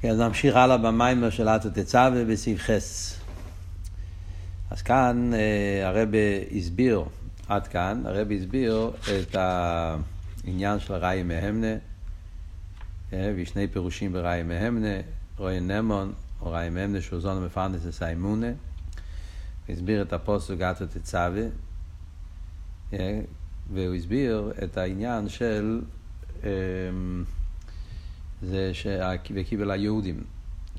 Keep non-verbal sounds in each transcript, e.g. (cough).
כן, אז נמשיך הלאה במיימר של אטו תצווה בסעיף חס. אז כאן אה, הרב הסביר, עד כאן, הרב הסביר את העניין של ראי מהמנה, אה, ושני פירושים בראי מהמנה, רואי נמון, או ראי מהמנה שהוא זון מפרנס לסיימונה, הסביר את הפוסק אטו תצווה, אה, והוא הסביר את העניין של זה וקיבל היהודים,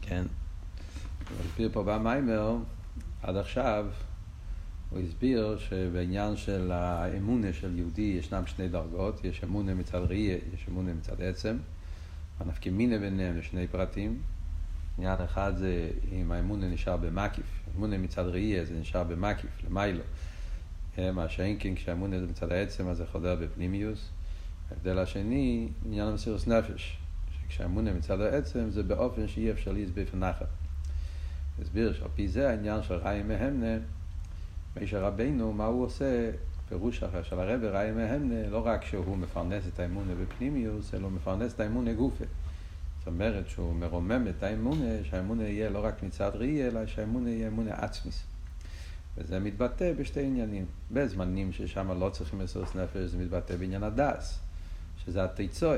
כן? הוא הסביר פה במיימר, עד עכשיו, הוא הסביר שבעניין של האמונה של יהודי ישנם שני דרגות, יש אמונה מצד ראייה, יש אמונה מצד עצם, הנפקמינה ביניהם לשני פרטים. עניין אחד זה אם האמונה נשאר במקיף, אמונה מצד ראייה זה נשאר במקיף, למיילו. מה שאין כן כשהאמונה זה מצד העצם אז זה חודר בפנימיוס. ההבדל השני, עניין המסירות נפש. כשהאמונה מצד העצם זה באופן שאי אפשר להסביר נחת. הסביר שעל פי זה העניין של ראי מהמנה, מישר רבינו, מה הוא עושה, פירוש אחר של הרבי ראי מהמנה, לא רק שהוא מפרנס את האמונה בפנימיוס, אלא הוא מפרנס את האמונה גופה. זאת אומרת שהוא מרומם את האמונה, שהאמונה יהיה לא רק מצד ראי, אלא שהאמונה יהיה אמונה עצמיס. וזה מתבטא בשתי עניינים. בזמנים ששם לא צריכים לסוס נפש, זה מתבטא בעניין הדס, שזה התיצואה.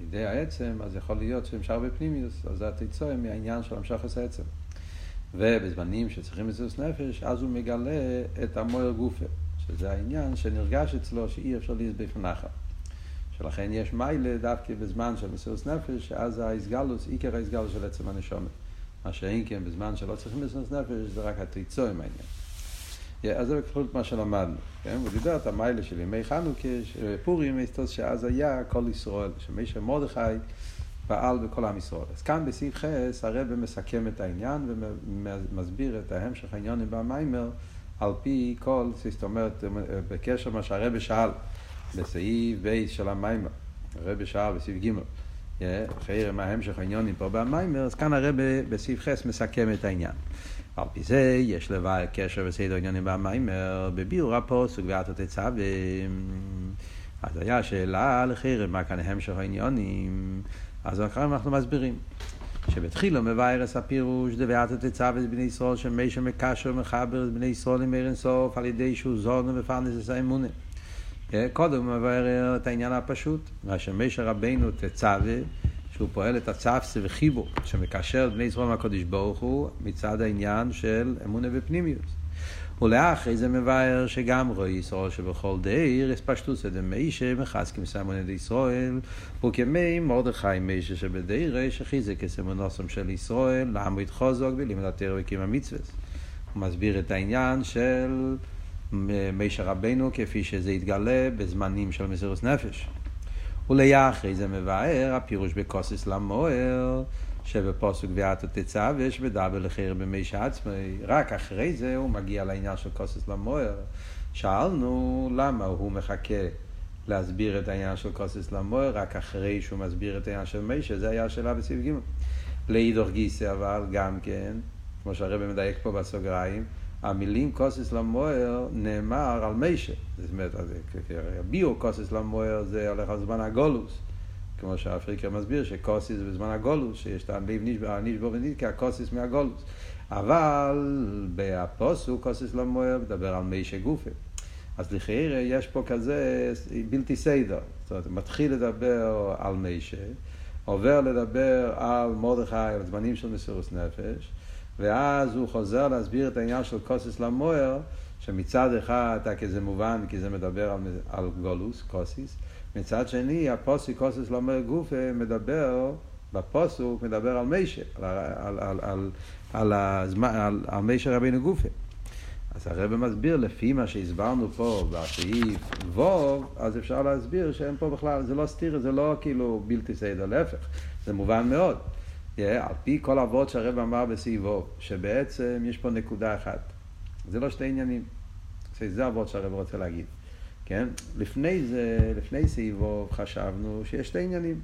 ידי העצם, אז יכול להיות שנמשך בפנימיוס, אז זה התיצואה מהעניין של המשך העצם. ובזמנים שצריכים מסירות נפש, אז הוא מגלה את המויר גופה, שזה העניין שנרגש אצלו שאי אפשר להסביר נחל. שלכן יש מיילה דווקא בזמן של מסירות נפש, שאז ההסגלוס, עיקר ההסגלוס של עצם הנשומת. מה שאין כן בזמן שלא צריכים מסירות נפש, זה רק התיצואה מהעניין. אז זה בכפול מה שלמדנו, כן? הוא דיבר את המיילה של ימי חנוכה, פורים, שאז היה כל ישראל, שמישר מרדכי פעל בכל עם ישראל. אז כאן בסעיף חס הרב מסכם את העניין ומסביר את ההמשך העניונים במיימר על פי כל, זאת אומרת, בקשר למה שהרב שאל בסעיף בייס של המיימר, הרב שאל בסעיף ג', אחרי מה המשך העניונים פה במיימר, אז כאן הרב בסעיף חס מסכם את העניין. על פי זה יש לבעל קשר בסדר עניינים במיימר, בביאור הפוסק ואת התצווה. אז היה שאלה לחרם, מה כאן המשך העניונים? אז אחר אנחנו מסבירים. שבתחילו מבארס הפירוש דבעת התצווה בני ישראל שמי מקשר ומחבר את בני ישראל עם ערן סוף על ידי שהוא זון ומפרנס את האמונה. קודם הוא מבאר את העניין הפשוט, מה שמשה רבינו תצווה שהוא פועל את הצפסה וחיבו, שמקשר את בני ישראל מהקודש ברוך הוא, מצד העניין של אמונה ופנימיות. ולאחרי זה מבאר שגם רואי ישראל שבכל דיר אספשטוס דמיישה מחזקים סמונה דישראל וכמי מרדכי מיישה שבדיר שחיזק כסמונוסם של ישראל לעמוד חוזק בלימוד התר וקים המצווה. הוא מסביר את העניין של מיישה רבנו כפי שזה התגלה בזמנים של מסירות נפש. ולאחרי זה מבאר הפירוש בקוסיס למוער, שבפוסק ביאת התצווה ויש בדבר לחיר במי שעצמי. רק אחרי זה הוא מגיע לעניין של קוסיס למוער. שאלנו למה הוא מחכה להסביר את העניין של קוסיס למוער רק אחרי שהוא מסביר את העניין של מי, שזה היה השאלה בסעיף ג'. לאידוך גיסא אבל גם כן, כמו שהרבא מדייק פה בסוגריים, המילים קוסיס למוער נאמר על מיישה. זאת אומרת, ביו קוסיס למוער זה הולך על זמן הגולוס. כמו שהאפריקה מסביר שקוסיס זה בזמן הגולוס, שיש את הלב נשבור ונתקע, קוסיס מהגולוס. אבל בפוסו קוסיס למוער מדבר על מיישה גופה. אז לכאורה יש פה כזה בלתי סדר. זאת אומרת, מתחיל לדבר על מיישה, עובר לדבר על מרדכי, על זמנים של מסירות נפש, ואז הוא חוזר להסביר את העניין של קוסיס למוער, שמצד אחד אתה כזה מובן, כי זה מדבר על, על גולוס, קוסיס, מצד שני הפוסק קוסיס למוער גוף מדבר, בפוסוק מדבר על מישה, על, על, על, על, על, הזמן, על, על מישה רבינו גופה. אז הרב מסביר לפי מה שהסברנו פה בסעיף ווב, אז אפשר להסביר שאין פה בכלל, זה לא סתיר, זה לא כאילו בלתי סדר, להפך, זה מובן מאוד. Yeah, על פי כל אבות שהרב אמר בסעיבו, שבעצם יש פה נקודה אחת. זה לא שתי עניינים. זה אבות שהרב רוצה להגיד. כן? לפני זה, לפני סעיבו, חשבנו שיש שתי עניינים.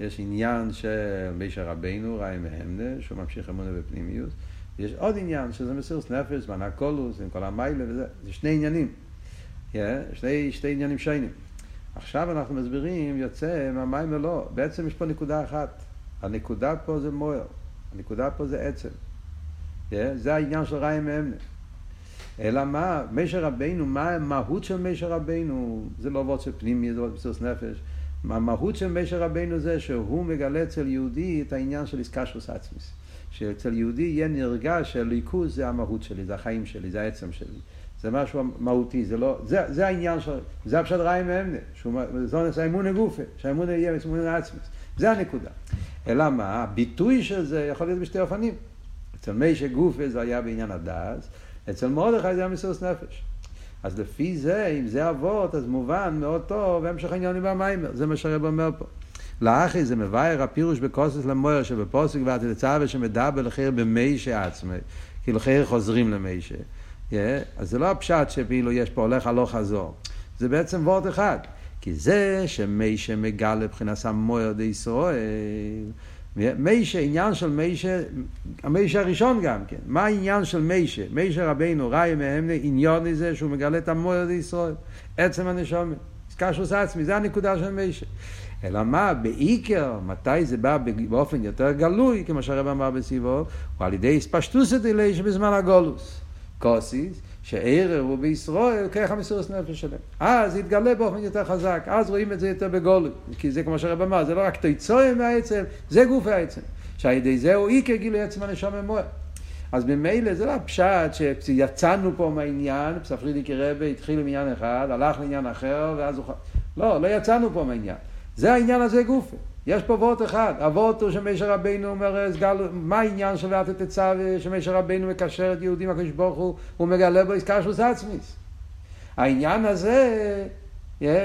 יש עניין של מישר רבינו, ראי מהמנה, שהוא ממשיך אמונה בפנימיות. ויש עוד עניין, שזה מסירות נפש, זמן הקולוס, עם כל המיילה וזה. זה שני עניינים. Yeah, שני, שתי עניינים שיינים. עכשיו אנחנו מסבירים, יוצא מהמים ולא. בעצם יש פה נקודה אחת. הנקודה פה זה מויר, הנקודה פה זה עצם. Yeah, זה העניין של רעי מאמנה. אלא מה, משה רבינו, מה המהות של משה רבינו? זה לא וורד של פנימי, זה לא בסיס נפש. המהות של משה רבינו זה שהוא מגלה אצל יהודי את העניין של איסקשוס עצמיס. שאצל יהודי יהיה נרגש שהליכוז זה המהות שלי, זה החיים שלי, זה העצם שלי. זה משהו מהותי, זה לא, זה, זה העניין של, זה הפשט רעי מאמנה, זה האמון הגופה, שהאמון יהיה אמון עצמיס. זה הנקודה. אלא מה, הביטוי של זה יכול להיות בשתי אופנים. אצל משה גופה זה היה בעניין הדס, אצל מרדכי זה היה מסירות נפש. אז לפי זה, אם זה אבות, אז מובן מאוד טוב, המשך העניונים במיימר, זה מה שהרב אומר פה. לאחי זה מבאר הפירוש בקוסס למויר שבפוסק והתצווה שמדבר לחיר במיישה עצמי, כאילו חיר חוזרים למיישה. Yeah, אז זה לא הפשט שפעילו יש פה הולך הלוך חזור, זה בעצם וורט אחד. כי זה שמיישה מגלה לבחינת המויר דישראל, מיישה, עניין של מיישה, המיישה הראשון גם כן. מה העניין של מיישה? מיישה רבינו, ראי מהמנה, עניון לזה שהוא מגלה את המויר לישראל. עצם הנשומת. קשוס עצמי, זה הנקודה של מיישה. אלא מה, בעיקר, מתי זה בא באופן יותר גלוי, כמו שהרב אמר בסיבו, הוא על ידי הספשטוסת אלי שבזמן הגולוס. קוסיס, שערב הוא בישראל, ככה מסירות נפש שלהם. אז יתגלה באופן יותר חזק, אז רואים את זה יותר בגולוי. כי זה כמו שהרב אמר, זה לא רק תיצואה מהעצם, זה גוף העצם. שעל ידי זה הוא איקר גילוי עצם הנשום ממוער. אז ממילא זה לא הפשט שיצאנו פה מהעניין, פספרידיקי רבה התחיל עם עניין אחד, הלך לעניין אחר, ואז הוא... לא, לא יצאנו פה מהעניין. זה העניין הזה גופה. יש פה וורט אחד, הוורט הוא שמשה רבינו אומר, סגל, מה העניין של ואתה תצא שמשה רבינו מקשר את יהודים הקדוש ברוך הוא, הוא מגלה בו של עצמיס. העניין הזה,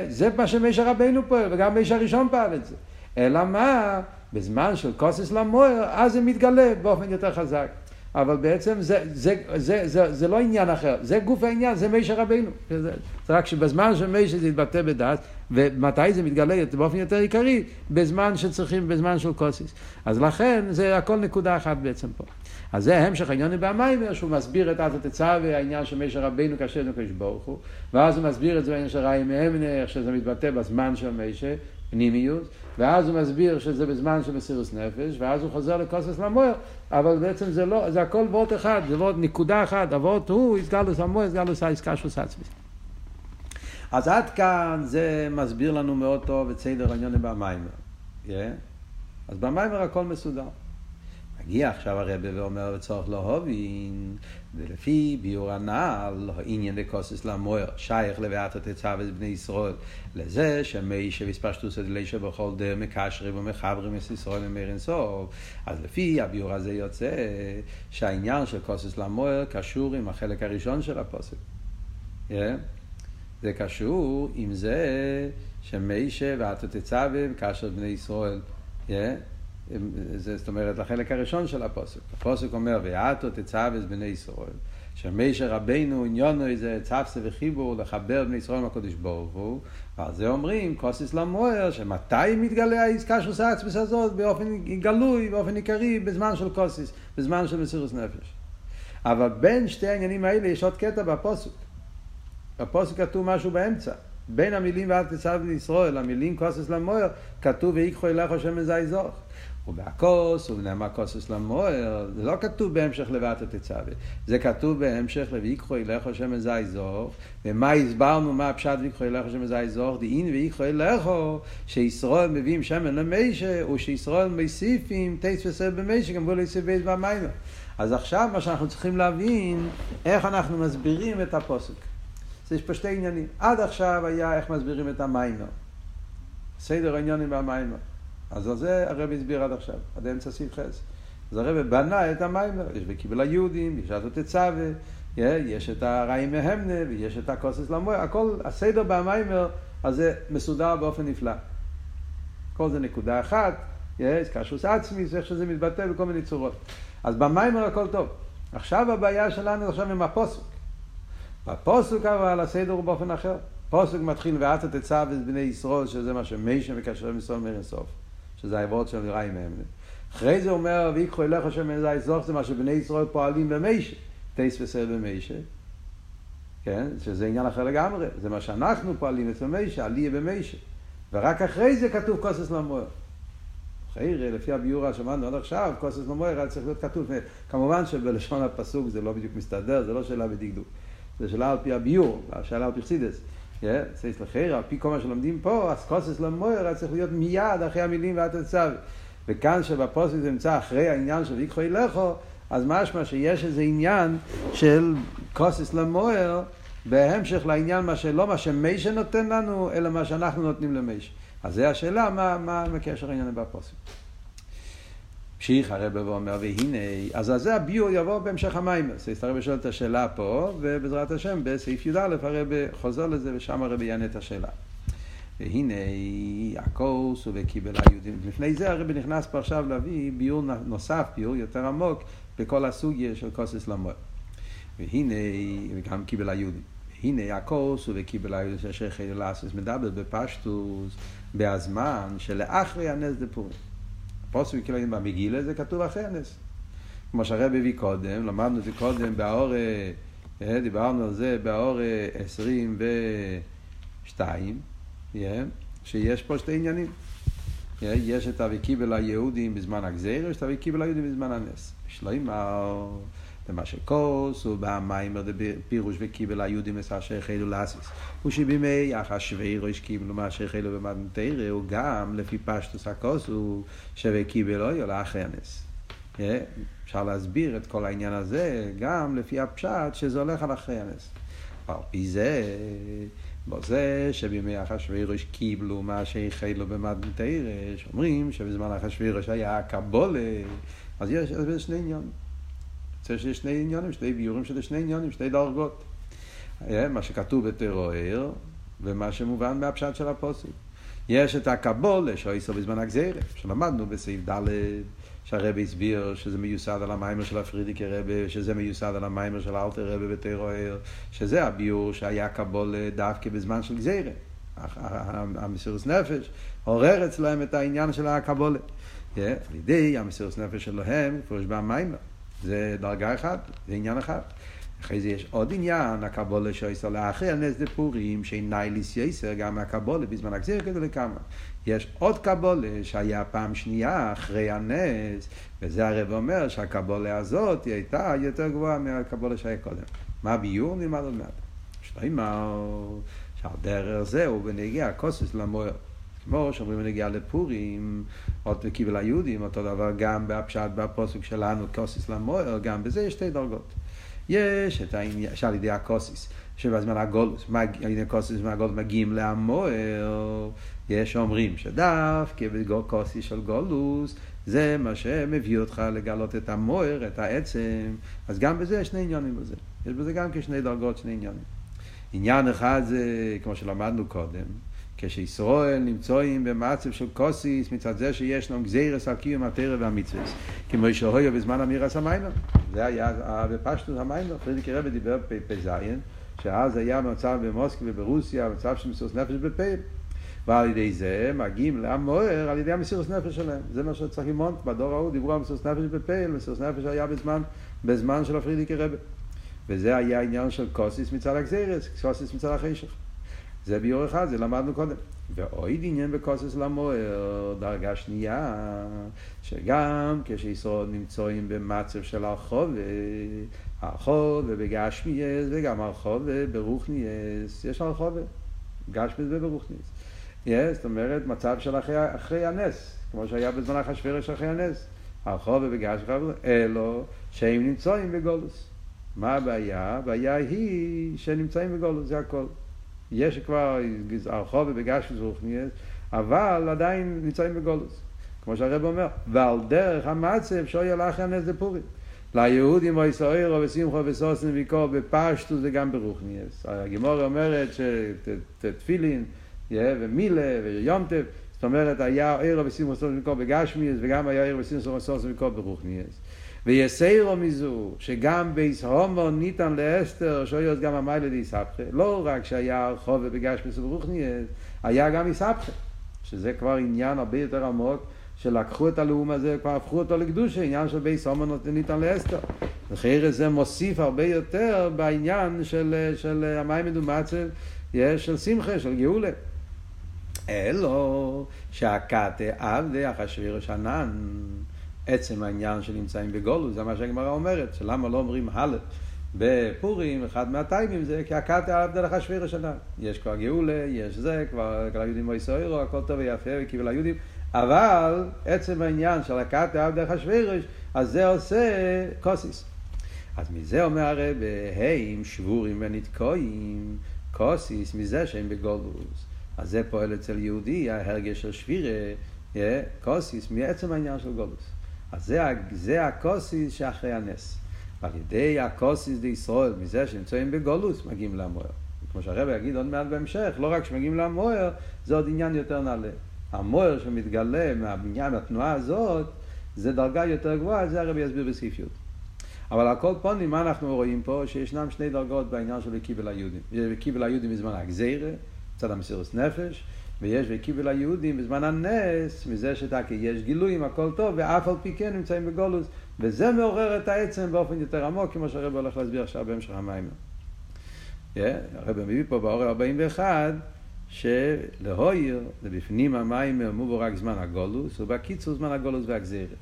זה מה שמשה רבינו פועל, וגם משה הראשון פעל את זה. אלא מה, בזמן של כוסס למוער, אז זה מתגלה באופן יותר חזק. אבל בעצם זה, זה, זה, זה, זה לא עניין אחר, זה גוף העניין, זה מישר רבינו. זה, זה רק שבזמן שמישר זה יתבטא בדעת, ומתי זה מתגלה באופן יותר עיקרי? בזמן שצריכים, בזמן של קוסיס. אז לכן זה הכל נקודה אחת בעצם פה. אז זה המשך העניין במיימר, שהוא מסביר את עתת תצווה והעניין של מישר רבינו כאשר נקש ברוך הוא, ואז הוא מסביר את זה בעניין של ראי מאמנה, איך שזה מתבטא בזמן של מישר, פנימיות, ואז הוא מסביר שזה בזמן של מסירוס נפש, ואז הוא חוזר לקוסס למוער, אבל בעצם זה לא, זה הכל וורט אחד, זה וורט נקודה אחת, הוורט הוא הסגלוס המוער, הסגלוס האיסקשוס עצמי. אז עד כאן זה מסביר לנו מאוד טוב את סדר העניין במיימר. Yeah. אז במיימר הכל מסודר. מגיע עכשיו הרבה ואומר בצורך לא הובין, ולפי ביור הנעל, העניין דקוסס למוער, שייך לביאת התצווה בני ישראל, לזה שמי שבספשטוס את לישה בכל דר מקשרים ומחברים את ישראל ממאיר אינסוף. אז לפי הביור הזה יוצא שהעניין של קוסס למוער קשור עם החלק הראשון של הפוסק. Yeah. זה קשור עם זה שמי שבאת תצווה מקשר בני ישראל. Yeah. זה, זאת אומרת, לחלק הראשון של הפוסק. הפוסק אומר, ואתו תצווה בני ישראל. שמשה רבינו עניונו איזה צפסה וחיבור לחבר בני ישראל עם הקדוש ברוך הוא, ועל זה אומרים קוסיס למוער, שמתי מתגלה העסקה של עצמס הזאת באופן גלוי, באופן עיקרי, בזמן של קוסיס, בזמן של מסירוס נפש. אבל בין שתי העניינים האלה יש עוד קטע בפסוק. בפסוק כתוב משהו באמצע. בין המילים ואתה תצווה בני ישראל, המילים כתית למאור, כתוב ויקחו אליך שמן זית זך. ובהכוס, ובנאמר כתית למאור, זה לא כתוב בהמשך לואתה תצווה, זה כתוב בהמשך לויקחו אליך שמן זית זך, ומה הסברנו, מה הפשט ויקחו אליך שמן זית זך, דהעניין ויקחו אליך, שישראל מביאים שמן למשה, ושישראל מוסיפים תוספת אור במשה, גם בו להוסיף בייס במאמר. אז עכשיו מה שאנחנו צריכים להבין, איך אנחנו מסבירים את הפוסק. יש פה שתי עניינים. עד עכשיו היה איך מסבירים את המיימר. סדר העניינים במיימר. אז זה הרב הסביר עד עכשיו, עד אמצע סעיף חס. אז הרב בנה את המיימר, יש בקיבל היהודים, יש את התצווה, יש את הרעים מהמנה, ויש את הכוסס למוער, הכל, הסדר במיימר, אז זה מסודר באופן נפלא. כל זה נקודה אחת, יש קשוס עצמי, זה איך שזה מתבטא בכל מיני צורות. אז במיימר הכל טוב. עכשיו הבעיה שלנו עכשיו עם הפוסק. בפוסק אבל הסדר הוא באופן אחר. פוסק מתחיל ואתה תצווה בני ישראל, שזה מה שמיישה מקשר עם ישראל מאיר סוף. שזה העברות של נראה מהם. אחרי זה אומר, ויקחו אליך השם איזה האזור, זה מה שבני ישראל פועלים במישה, טייס וסר במישה, כן? שזה עניין אחר לגמרי, זה מה שאנחנו פועלים אצל מישה, עליה במישה. ורק אחרי זה כתוב כוסס למוער. חייר, לפי הביור שמענו עד עכשיו, כוסס מויר היה צריך להיות כתוב. כמובן שבלשון הפסוק זה לא בדיוק מסתדר, זה לא שאלה בדקדוק. זה שאלה על פי הביור, שאלה על פי חסידס. סייס לחייר, על פי כל מה שלומדים פה, אז כוסס לא מויר היה צריך להיות מיד אחרי המילים והתצווה. וכאן שבפוסק זה נמצא אחרי העניין של ויקחו ילכו, אז משמע שיש איזה עניין של כוסס למוער בהמשך לעניין מה שלא מה שמיישה נותן לנו, אלא מה שאנחנו נותנים למיישה. אז זו השאלה, מה, מה הקשר העניין בפוסק. המשיך הרב ואומר, והנה, אז זה הביור יבוא בהמשך המים. אז הרב שואל את השאלה פה, ובעזרת השם, בסעיף י"א הרב חוזר לזה, ושם הרב יענה את השאלה. והנה הכוס וקיבל היהודים. לפני זה הרב נכנס פה עכשיו להביא ביור נוסף, ביור יותר עמוק, בכל הסוגיה של כוסס למוער. והנה, וגם קיבל היהודים. הנה הכוס וקיבל היהודים אשר חיל לעשות מדבר בפשטוס, בהזמן שלאחרי הנס דפורים. פוסק במגילה זה כתוב אחרי הנס. כמו שהרב הביא קודם, למדנו את זה קודם באור, אה, דיברנו על זה באור 22, שיש פה שתי עניינים. יש את הווקיבל היהודים בזמן הגזיר, יש את הווקיבל היהודים בזמן הנס. שלוימר, ומה שכוס, ובמיימר פירוש וקיבל היהודים את אשר החלו לאסיס. ושבימי אחשוורוש קיבלו מה שהחלו במתנתרא, הוא גם לפי פשטוס הכוס, הוא שווה קיבל אוי לאחרי הנס. אפשר להסביר את כל העניין הזה גם לפי הפשט שזה הולך על אחרי הנס. על פי זה בזה שבימי אחשוורוש קיבלו מה שהחלו במתנתרא, אומרים שבזמן אחשוורוש היה קבולה, אז יש שני עניונים. יוצא שיש שני עניונים, שני ביורים של שני עניונים, שתי דרגות. מה שכתוב בתרוער, ומה שמובן מהפשט של הפוסק. יש את הקבולה שהויסו בזמן הגזירה, שלמדנו בסעיף ד' שהרבי הסביר שזה מיוסד על המיימר של הפרידיקי רבי, שזה מיוסד על המיימר של אלתר רבי בתרוער, שזה הביור שהיה קבולה דווקא בזמן של גזירה. המסירות נפש עורר אצלהם את העניין של הקבולה. על ידי המסירות נפש שלהם, פירוש במיימר. זה דרגה אחת, זה עניין אחד. אחרי זה יש עוד עניין, הקבולה שעושה לאחרי הנס דפורים, שאיני ליסייסר, גם הקבולה בזמן הגזיר כזה לכמה. יש עוד קבולה שהיה פעם שנייה אחרי הנס, וזה הרב אומר שהקבולה הזאת היא הייתה יותר גבוהה מהקבולה שהיה קודם. מה ביור? נלמד עוד מעט. שלמה, שעל דרך זה הוא בנגיע כוסס למוער. כמו שאומרים בנגיעה לפורים, עוד בקיבל היהודים, אותו דבר גם בפשט בפוסק שלנו, כוסיס למוער, גם בזה יש שתי דרגות. יש את העניין, שעל ידי הכוסיס, שבזמן הגולוס, על ידי כוסיס מהגולוס מגיעים למוער, יש אומרים שדווקא בכוסיס של גולוס, זה מה שמביא אותך לגלות את המוער, את העצם, אז גם בזה יש שני עניונים בזה. יש בזה גם כשני דרגות, שני עניונים. עניין אחד זה, כמו שלמדנו קודם, כשישראל נמצאים במצב של קוסיס מצד זה שיש לנו גזירס על קיום התרא והמצווה כמו שהויה בזמן אמירס המיימר זה היה בפשטוס המיימר. פרידיקי רבי דיבר פ"ז שאז היה מצב במוסקי וברוסיה מצב של מסירות נפש בפייל ועל ידי זה מגיעים לעם מוער על ידי המסירות נפש שלהם. זה מה שצריך ללמוד בדור ההוא דיברו על מסירות נפש בפייל מסירות נפש היה בזמן, בזמן של הפרידיקי רבי. וזה היה עניין של קוסיס מצד הגזירס קוסיס מצד החשך זה ביור אחד, זה למדנו קודם. ועוד עניין בכוסס למוער, דרגה שנייה, שגם כשישראל נמצאים במצב של הרחוב, הרחוב ובגשמיאס, וגם הרחוב ברוכניאס, יש הרחוב, גשמיאס וברוכניאס. יש, זאת אומרת, מצב של אחרי, אחרי הנס, כמו שהיה בזמן אחשוורוש אחרי הנס. הרחוב ובגשמיאס, אלו שהם נמצאים בגולוס. מה הבעיה? הבעיה היא שנמצאים בגולוס, זה הכל. יש כבר הרחוב ובגשמוס רוחניאס, אבל עדיין נמצאים בגולוס. כמו שהרב אומר, ועל דרך המצב שויה לאחר הנס דפורים. ליהודים או ישראל או בשמחו וסוסן ויקור בפשטוס וגם ברוכניאס. הגימור אומרת שתפילין ומילה ויומטב, זאת אומרת היה אורה ושמחה וששון ויקר בגשמיות וגם היה אורה ושמחה וששון ויקר ברוחניות. ויתירה מזו, שגם בית המן ניתן לאסתר, שהיה גם המעלה דאתהפכא. לא רק שהיה הרחבה בגשמיות וברוחניות, היה גם אתהפכא. שזה כבר עניין הרבה יותר עמוק, שלקחו את הלעומת זה, כבר הפכו אותו לקדושה, עניין של בית המן ניתן לאסתר. וכן זה מוסיף הרבה יותר בעניין של, של המים מדומצב, יש של שמחה, של גאולה. אלו שהקאטה עבדי אחשוורוש ענן, עצם העניין שנמצאים בגולוס, זה מה שהגמרא אומרת, שלמה לא אומרים הלאה. בפורים, אחד מהטיימים זה כי הקאטה עבדי אחשוורוש ענן. יש כבר גאולה, יש זה, כבר כל היהודים מויסוירו, הכל טוב ויפה, וקיבל היהודים, אבל עצם העניין של הקאטה עבדי אחשוורוש, אז זה עושה קוסיס. אז מזה אומר הרב, הם שבורים ונתקועים, קוסיס, מזה שהם בגולוס. אז זה פועל אצל יהודי, ההרגש של שבירה, קוסיס, מעצם העניין של גולוס. אז זה, זה הקוסיס שאחרי הנס. ועל ידי הקוסיס דישראל, מזה שנמצאים בגולוס, מגיעים למוער. כמו שהרב יגיד עוד מעט בהמשך, לא רק שמגיעים למוער, זה עוד עניין יותר נעלה. המוער שמתגלה מהבניין, מהתנועה הזאת, זה דרגה יותר גבוהה, זה הרב יסביר בסעיף י'. אבל על כל פונים, מה אנחנו רואים פה? שישנם שני דרגות בעניין של וקיבל היהודים. יש וקיבל היהודים בזמן הגזירה, מצד המסירות נפש, ויש וקיבל היהודים בזמן הנס, מזה שתקי יש גילויים, הכל טוב, ואף על פי כן נמצאים בגולוס, וזה מעורר את העצם באופן יותר עמוק, כמו שהרב הולך להסביר עכשיו בהמשך המים. Yeah, הרב מביא פה באור 41, שלהויר, זה בפנים המים מובו רק זמן הגולוס, ובקיצור זמן הגולוס והגזירה.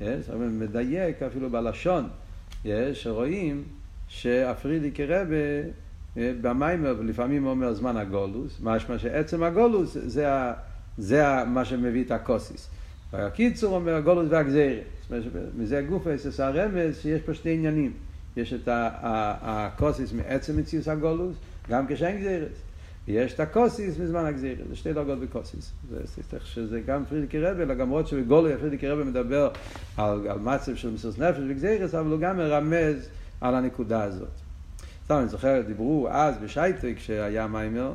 Yeah, הרב מדייק אפילו בלשון. שרואים שהפרידיקי רבה במים לפעמים אומר זמן הגולוס, משמע שעצם הגולוס זה, זה מה שמביא את הקוסיס. והקיצור אומר הגולוס והגזירה. מזה גוף אסס הרמז שיש פה שני עניינים. יש את הקוסיס מעצם מציוס הגולוס, גם כשאין גזירס. ויש את הקוסיס מזמן הגזירה, זה שתי דרגות בקוסיס. זה, שזה גם פרידיקי רבי, למרות שבגולוי פרידיקי רבי מדבר על, על מצב של מסירות נפש וגזירס, אבל הוא גם מרמז על הנקודה הזאת. סתם, אני זוכר, דיברו אז בשייטק כשהיה מיימר,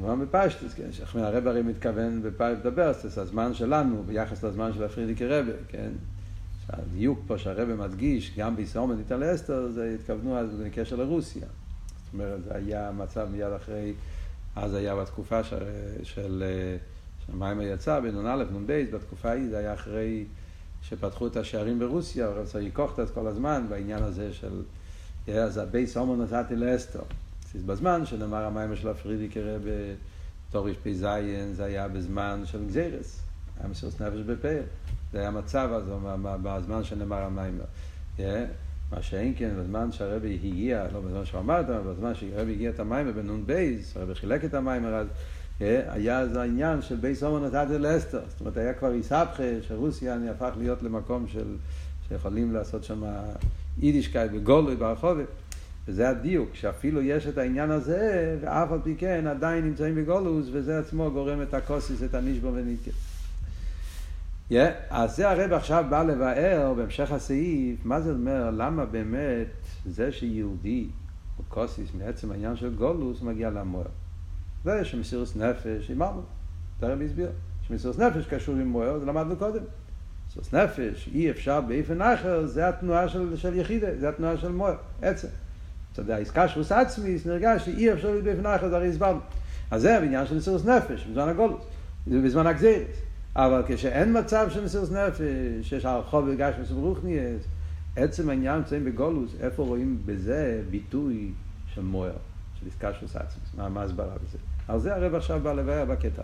אמרנו בפשטוס, כן, שחמי הרב הרי מתכוון לדבר, זה הזמן שלנו ביחס לזמן של הפרידיקי רבי, כן? שהדיוק פה שהרבא מדגיש, גם בישראל מדיטל אסתר, זה התכוונו אז בקשר לרוסיה. זאת אומרת, זה היה מצב מיד אחרי, אז היה בתקופה של, של, מים יצא, בנ"א, נ"ב, בתקופה ההיא, זה היה אחרי שפתחו את השערים ברוסיה, הרב צריך לקוח את כל הזמן בעניין הזה של, אז הבייס הומו נסעתי לאסתר. בזמן שנאמר המים של הפרידיקי רב תרפ"ז, זה היה בזמן של גזירס, היה מסירות נפש בפעל. זה היה מצב אז, בזמן שנאמר המים. מה שאין כן, בזמן שהרבי הגיע, לא בזמן שהוא אמר את אבל בזמן שהרבי הגיע את המים בנון בייס, הרבי חילק את המים, אז היה אז העניין של בית המן נתתי לאסתר. זאת אומרת, היה כבר אתהפכא, שרוסיה הפך להיות למקום של, שיכולים לעשות שם יידישקייט בגלוי ברחבות. וזה הדיוק, שאפילו יש את העניין הזה, ואף על פי כן עדיין נמצאים בגלות, וזה עצמו גורם את הכתית, את הנשבר ונדכא. Yeah, אז זה הרבי עכשיו בא לבאר בהמשך הסעיף, מה זה אומר, למה באמת זה שיהודי הוא קוסיס מעצם העניין של גולוס מגיע למוער. זה שמסירוס נפש, אמרנו, תרם הסביר, שמסירוס נפש קשור עם מוער, זה למדנו קודם. מסירוס נפש, אי אפשר באיפן אחר, זה התנועה של, של יחידה, זה התנועה של מוער, עצם. אתה יודע, העסקה שוס עצמי, נרגש שאי אפשר באיפן אחר, זה הרי הסברנו. אז זה הבניין של מסירוס נפש, בזמן הגולוס, בזמן הגזירס. אבל כשאין מצב של מסירות נפש, שיש הרחוב וגש מסברוך נהיית, עצם העניין נמצאים בגולוס, איפה רואים בזה ביטוי של מוער, של עסקה של סאצמוס, מה, מה הסברה בזה? על זה הרב עכשיו בא לבאר בקטע.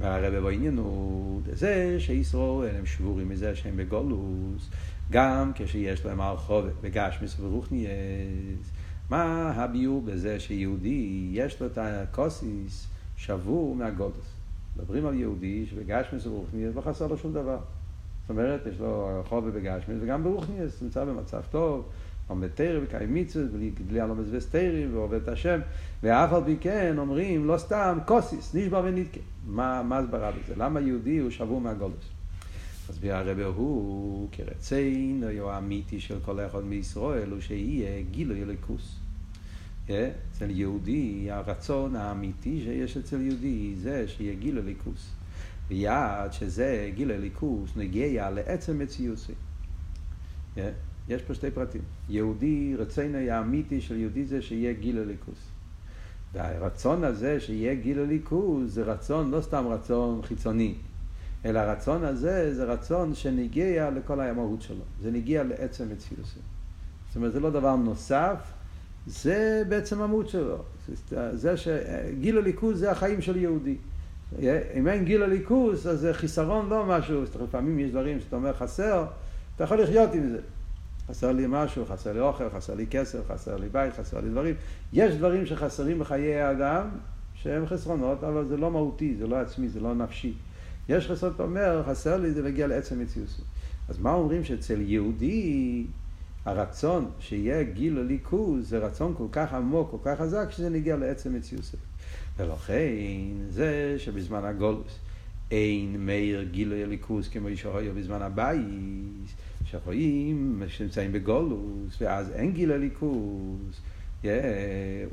הרב בעניין הוא זה שישראל הם שבורים מזה שהם בגולוס, גם כשיש להם הרחוב וגש מסברוך נהיית. מה הביור בזה שיהודי יש לו את הקוסיס שבור מהגולוס? מדברים על יהודי שבגשמיס וברוכניאס לא חסר לו שום דבר. זאת אומרת, יש לו חובה בגשמיס וגם ברוכניאס, נמצא במצב טוב, עומד תרא וקיים מצוות, בלי הלומד וסתרים ועובד את השם, ואף על פי כן אומרים, לא סתם, כוסיס, נשבע ונתקה. מה, הסברה בזה? למה יהודי הוא שבור מהגולדוס? מסביר הרב הוא, כרציין, או האמיתי של כל אחד מישראל, הוא שיהיה גילוי אליקוס. אצל יהודי, הרצון האמיתי שיש אצל יהודי זה שיהיה גיל הליכוס. ויעד שזה גיל הליכוס נגיע לעצם מציוסי. יש פה שתי פרטים. יהודי, רצון האמיתי של יהודי זה שיהיה גיל הליכוס. והרצון הזה שיהיה גיל הליכוס זה רצון, לא סתם רצון חיצוני, אלא הרצון הזה זה רצון שנגיע לכל המהות שלו. זה נגיע לעצם מציוסי. זאת אומרת, זה לא דבר נוסף, זה בעצם המהות שלו. זה שגיל הליכוז זה החיים של יהודי. אם אין גיל הליכוז, אז זה חיסרון לא משהו, לפעמים יש דברים שאתה אומר חסר, אתה יכול לחיות עם זה. חסר לי משהו, חסר לי אוכל, חסר לי כסף, חסר לי בית, חסר לי דברים. יש דברים שחסרים בחיי האדם, שהם חסרונות, אבל זה לא מהותי, זה לא עצמי, זה לא נפשי. יש חסרונות, אתה אומר, חסר לי, זה להגיע לעצם מציאות. אז מה אומרים שאצל יהודי הרצון שיהיה גילוי אלוקות זה רצון כל כך עמוק, כל כך חזק, שזה נוגע לעצם מציאותו. ולכן זה שבזמן הגלות אין מאיר גילוי אלוקות כמו שהיה בזמן הבית, שרואים שנמצאים בגלות, ואז אין גילוי אלוקות. Yeah,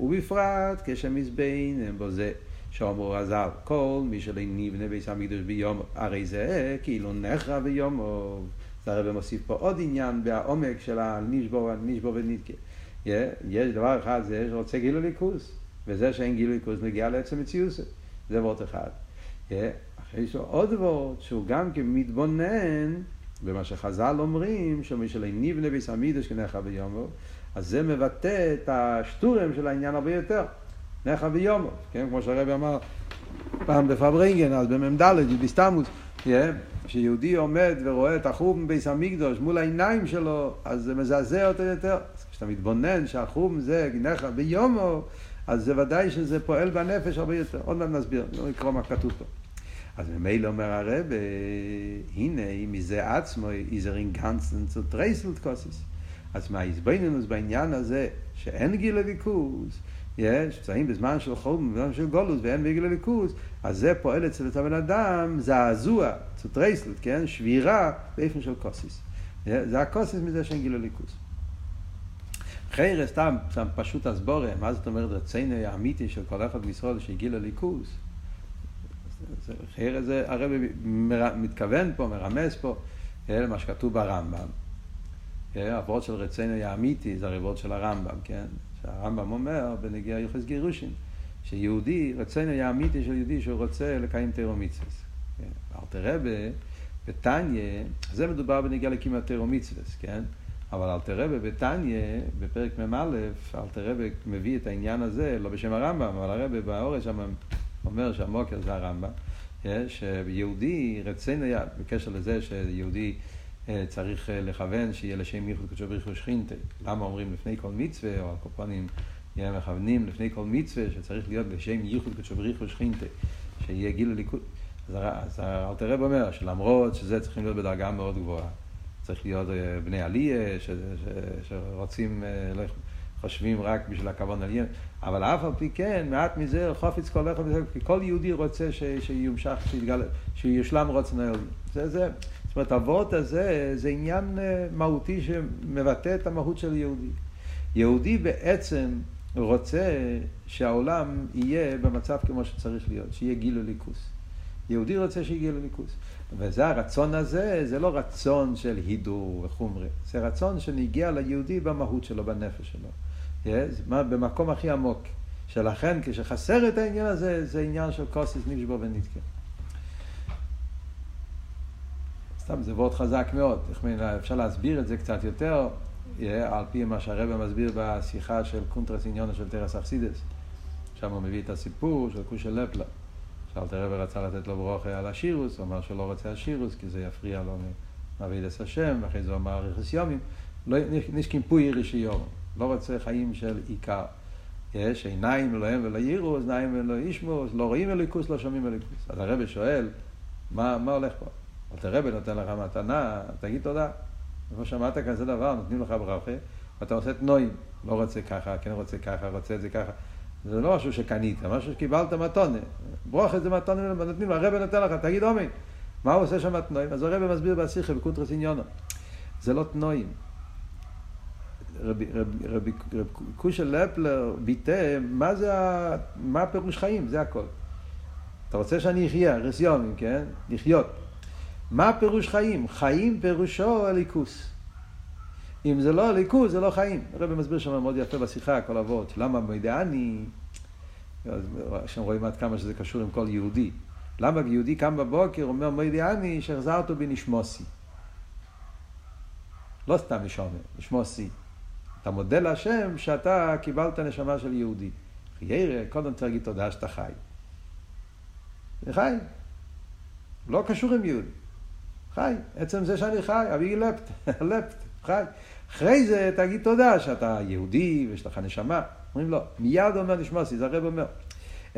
ובפרט כשמתבוננים בזה שאמרו רז"ל, כל מי שלא נבנה בית המקדש ביומו, הרי זה כאילו נחרא ביומו. זה הרב מוסיף פה עוד עניין בעומק של הנשבור, הנשבור ונתקה. Yeah, יש דבר אחד, זה שרוצה גילוי ליכוז, וזה שאין גילוי ליכוז נגיע לעצם מציאות. זה וורט אחד. Yeah, יש לו עוד וורט, שהוא גם כן במה שחז"ל אומרים, שמי שלא נבנה ביס המקדוש כנחרא ביומו, אז זה מבטא את השטורם של העניין הרבה יותר. נחרא ביומו, כן? כמו שהרבי אמר פעם בפברינגן, אז במ"ד, בסתמוס, כשיהודי עומד ורואה את החורבן מבית המקדש מול העיניים שלו, אז זה מזעזע אותו יותר. אז כשאתה מתבונן שהחום זה נחרא ביומו, אז זה ודאי שזה פועל בנפש הרבה יותר. עוד מעט נסביר, נקרא מה כתוב פה. אז ממילא אומר הרבי, הנה, מזה עצמו, איז ער אין גאנצן צוטרייסלט, כתית. אז מההתבוננות בעניין הזה, שאין גילוי אלוקות, יש, נמצאים בזמן של חורבן, בזמן של גלות, ואין גילוי אלוקות, אז זה פועל אצל הבן אדם, זעזוע, צוטרייסלט, כן? שבירה באופן של קוסיס. זה הקוסיס מזה שאין גיל הליכוז. חיירה, סתם, סתם פשוט הסבורה, מה זאת אומרת רצינו האמיתי של כל אחד מישראל שהגיל הליכוז? חיירה זה, הרב מתכוון פה, מרמז פה, למה שכתוב ברמב"ם. הוורד של רצינו האמיתי זה הוורד של הרמב"ם, כן? שהרמב"ם אומר בנגיע יוחס גירושין, שיהודי, רצינו האמיתי של יהודי שהוא רוצה לקיים תירו מצווה. כן? אלתר רבה, בתניא, זה מדובר בנגיע לקימת תירו מצווה, כן? אבל אלתר רבה בתניא, בפרק מ"א, אלתר רבה מביא את העניין הזה, לא בשם הרמב"ם, אבל הרבה באורש שם אומר שהמוקר זה הרמב"ם, שיהודי רצינו, בקשר לזה שיהודי צריך לכוון שיהיה לשם ייחוד קדשו בריחו שכינתה. למה אומרים לפני כל מצווה, או הקופונים מכוונים לפני כל מצווה, שצריך להיות לשם ייחוד קדשו בריחו שכינתה, שיהיה גיל הליכוד. אז אלתר רב אומר שלמרות שזה צריכים להיות בדרגה מאוד גבוהה, צריך להיות בני עלייה, שרוצים, לא חושבים רק בשביל הכוון עליין, אבל אף על פי כן, מעט מזה חופץ כל אחד, כי כל יהודי רוצה שיומשך, שיושלם רוצן העליון. זה, זה, זאת אומרת, הוורט הזה זה עניין מהותי שמבטא את המהות של יהודי. יהודי בעצם רוצה שהעולם יהיה במצב כמו שצריך להיות, שיהיה גילו ליכוס. יהודי רוצה שיהיה גילו ליכוס. וזה הרצון הזה, זה לא רצון של הידור וחומרי, זה רצון שנגיע ליהודי במהות שלו, בנפש שלו. במקום הכי עמוק. שלכן כשחסר את העניין הזה, זה עניין של כתית נשבר ונדכא. סתם, זה וורט חזק מאוד. אפשר להסביר את זה קצת יותר, על פי מה שהרבי מסביר בשיחה של קונטרס עניינה של תורת החסידות. שם הוא מביא את הסיפור של יקותיאל ליעפלער. שאלתר רבי רצה לתת לו ברכה על עשירות, הוא אמר שהוא לא רוצה עשירות כי זה יפריע לו מעבודת השם, ואחרי זה הוא אמר רכס יומים. לא, נשקים פוי רישיון. לא רוצה חיים של עיקר. יש עיניים אלוהים ולא יראו, אוזניים ולא ישמעו, לא רואים אליקוס, לא שומעים אליקוס. אז הרבי שואל, מה, מה הולך פה? אז הרבי נותן לך מתנה, תגיד תודה. לא שמעת כזה דבר, נותנים לך ברכה, ואתה עושה תנועים. לא רוצה ככה, כן רוצה ככה, רוצה את זה ככה. זה לא משהו שקנית, משהו שקיבלת מתונה. ברוך את זה מתונה, נותנים, הרבי נותן לך, תגיד עומי, מה הוא עושה שם תנועים? אז הרבי מסביר בשיחה, בקונטרס עניונו. זה לא תנועים. רבי, רבי, רבי, רבי קושה לפלר ביטא מה זה, מה הפירוש חיים, זה הכל. אתה רוצה שאני אחיה, רסיומים, כן? לחיות. מה פירוש חיים? חיים פירושו הליכוס. אם זה לא הליכוס, זה לא חיים. הרבי מסביר שם מאוד יפה בשיחה, כל אבות, למה מידעני, שם רואים עד כמה שזה קשור עם כל יהודי. למה יהודי קם בבוקר, אומר מידעני, שהחזרת בי. לא סתם נשמוסי. אתה מודה להשם שאתה קיבלת נשמה של יהודי. חיירה, קודם צריך להגיד תודה שאתה חי. זה חי. לא קשור עם יהודי. חי. עצם זה שאני חי, אבי לפט, (laughs) לפט, חי. אחרי זה תגיד תודה שאתה יהודי ויש לך נשמה. אומרים לו, מיד אומר נשמוסי, זה הרב אומר.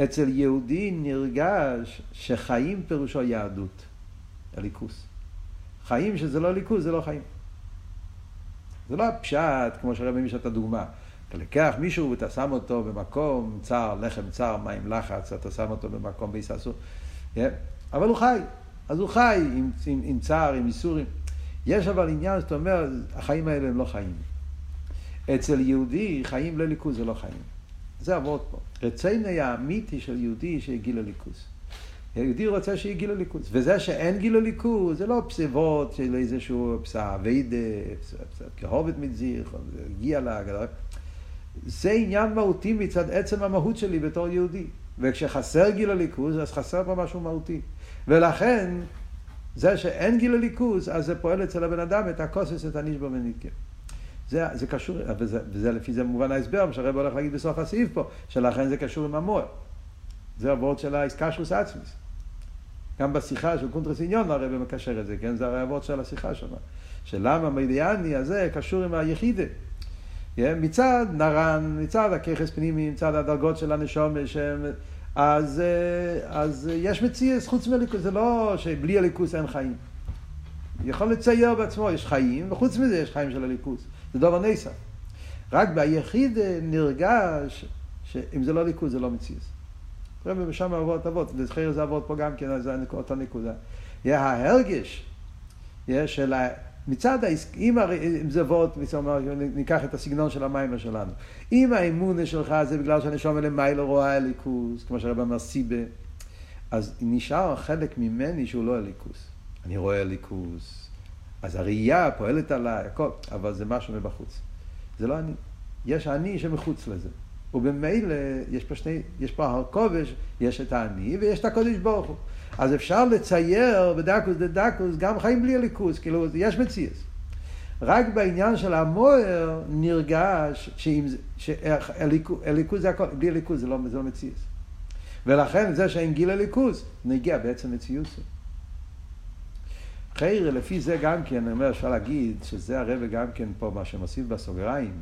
אצל יהודי נרגש שחיים פירושו יהדות, הליכוס. חיים שזה לא ליכוס, זה לא חיים. זה לא הפשט, כמו שהרבי מביא את הדוגמה. אתה לקח מישהו ואתה שם אותו במקום צר, לחם צר, מים לחץ, אתה שם אותו במקום בהיססות. Yeah. אבל הוא חי. אז הוא חי עם, עם, עם צער, עם איסורים. יש אבל עניין שאתה אומר, החיים האלה הם לא חיים. אצל יהודי, חיים לליכוז זה לא חיים. זה עבוד פה. רציני האמיתי של יהודי שיגיע לליכוז. יהודי רוצה שיגיע לליכוז. וזה שאין גיל לליכוז, זה לא פסיבות של איזשהו פסע אביידה, כהובת מציר, הגיע לה... זה עניין מהותי מצד עצם המהות שלי בתור יהודי. וכשחסר גיל הליכוז, אז חסר פה משהו מהותי. ולכן, זה שאין גילוי אלוקות, אז זה פועל אצל הבן אדם את הכתית, את הנשבר ונדכא. זה, זה קשור, וזה, וזה לפי זה מובן ההסבר, מה שהרבי הולך להגיד בסוף הסעיף פה, שלכן זה קשור עם המאור. זה הוורט של ההתקשרות עצמית. גם בשיחה של קונטרס עניינה הרבי מקשר את זה, כן? זה הרי הוורט של השיחה שם. שלמה מהעניין הזה קשור עם היחידה. כן? מצד נרן, מצד הכוחות פנימיים, מצד הדרגות של הנשמה, שהם, אז, אה, אז יש מציאס חוץ מהליכוס, זה לא שבלי הליכוס אין חיים. יכול לצייר בעצמו, יש חיים, וחוץ מזה יש חיים של הליכוס. זה דבר נסע. רק ביחיד נרגש שאם זה לא ליכוז זה לא מציאס. רבי ושם אבות אבות, וזכיר זה אבות פה גם כן, זה אותה נקודה. ההרגש של מצד העסק, אם, זה וורט, ניקח את הסגנון של המים שלנו. אם האמונה שלך זה בגלל שהנשום למעלה רואה הליכוס, כמו שהרב אמר סיבה, אז נשאר חלק ממני שהוא לא הליכוס. אני רואה הליכוס, אז הראייה פועלת עליי, הכל, אבל זה משהו מבחוץ. זה לא אני. יש אני שמחוץ לזה. ובמילא יש פה שני, יש פה הר יש את האני ויש את הקודש ברוך הוא. אז אפשר לצייר בדקוס דדקוס גם חיים בלי הליכוס, כאילו יש מציאס. רק בעניין של המוער נרגש שהליכוז זה הכל, בלי הליכוז זה לא, לא מציאס. ולכן זה שאין גיל הליכוז, נגיע בעצם מציאוסו. חיירה, לפי זה גם כן, אני אומר, אפשר להגיד שזה הרבה גם כן פה, מה שמוסיף בסוגריים,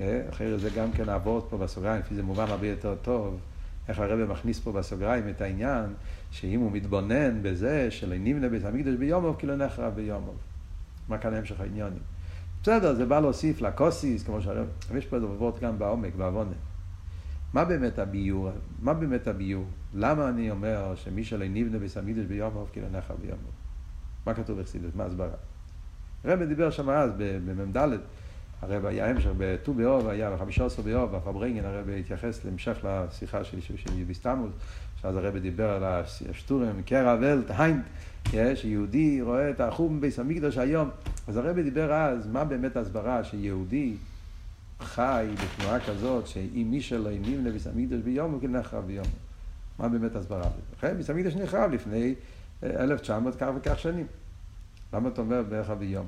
אה, אחרי זה גם כן נעבור פה בסוגריים, לפי זה מובן הרבה יותר טוב, איך הרב מכניס פה בסוגריים את העניין, שאם הוא מתבונן בזה של נמנה בית המקדוש ביומוב, כאילו נחרב ביומוב. מה כאן המשך העניונים? בסדר, זה בא להוסיף לקוסיס, כמו שהרב, יש פה דברות גם בעומק, בעוונה. מה באמת הביור? מה באמת הביור? למה אני אומר שמי שלא נבנה בית המקדוש ביומוב, כאילו נחרב ביומוב? מה כתוב בחסידות? מה הסברה? הרב דיבר שם אז, במ"ד, הרב היה המשך בט"ו באוב, היה בחמישה עשר באוב, בפברנגן הרב התייחס להמשך לשיחה של, של, יביסטמוס, שאז הרב דיבר על השטורם, קרע ולט, היינט, שיהודי רואה את החום ביס המקדוש היום. אז הרב דיבר אז, מה באמת ההסברה שיהודי חי בתנועה כזאת, שאם מי שלא נמנה ביס המקדוש ביום, הוא כן נחרב ביום. מה באמת ההסברה? לכן ביס המקדוש נחרב לפני 1900 כך וכך שנים. למה אתה אומר בערך ביום?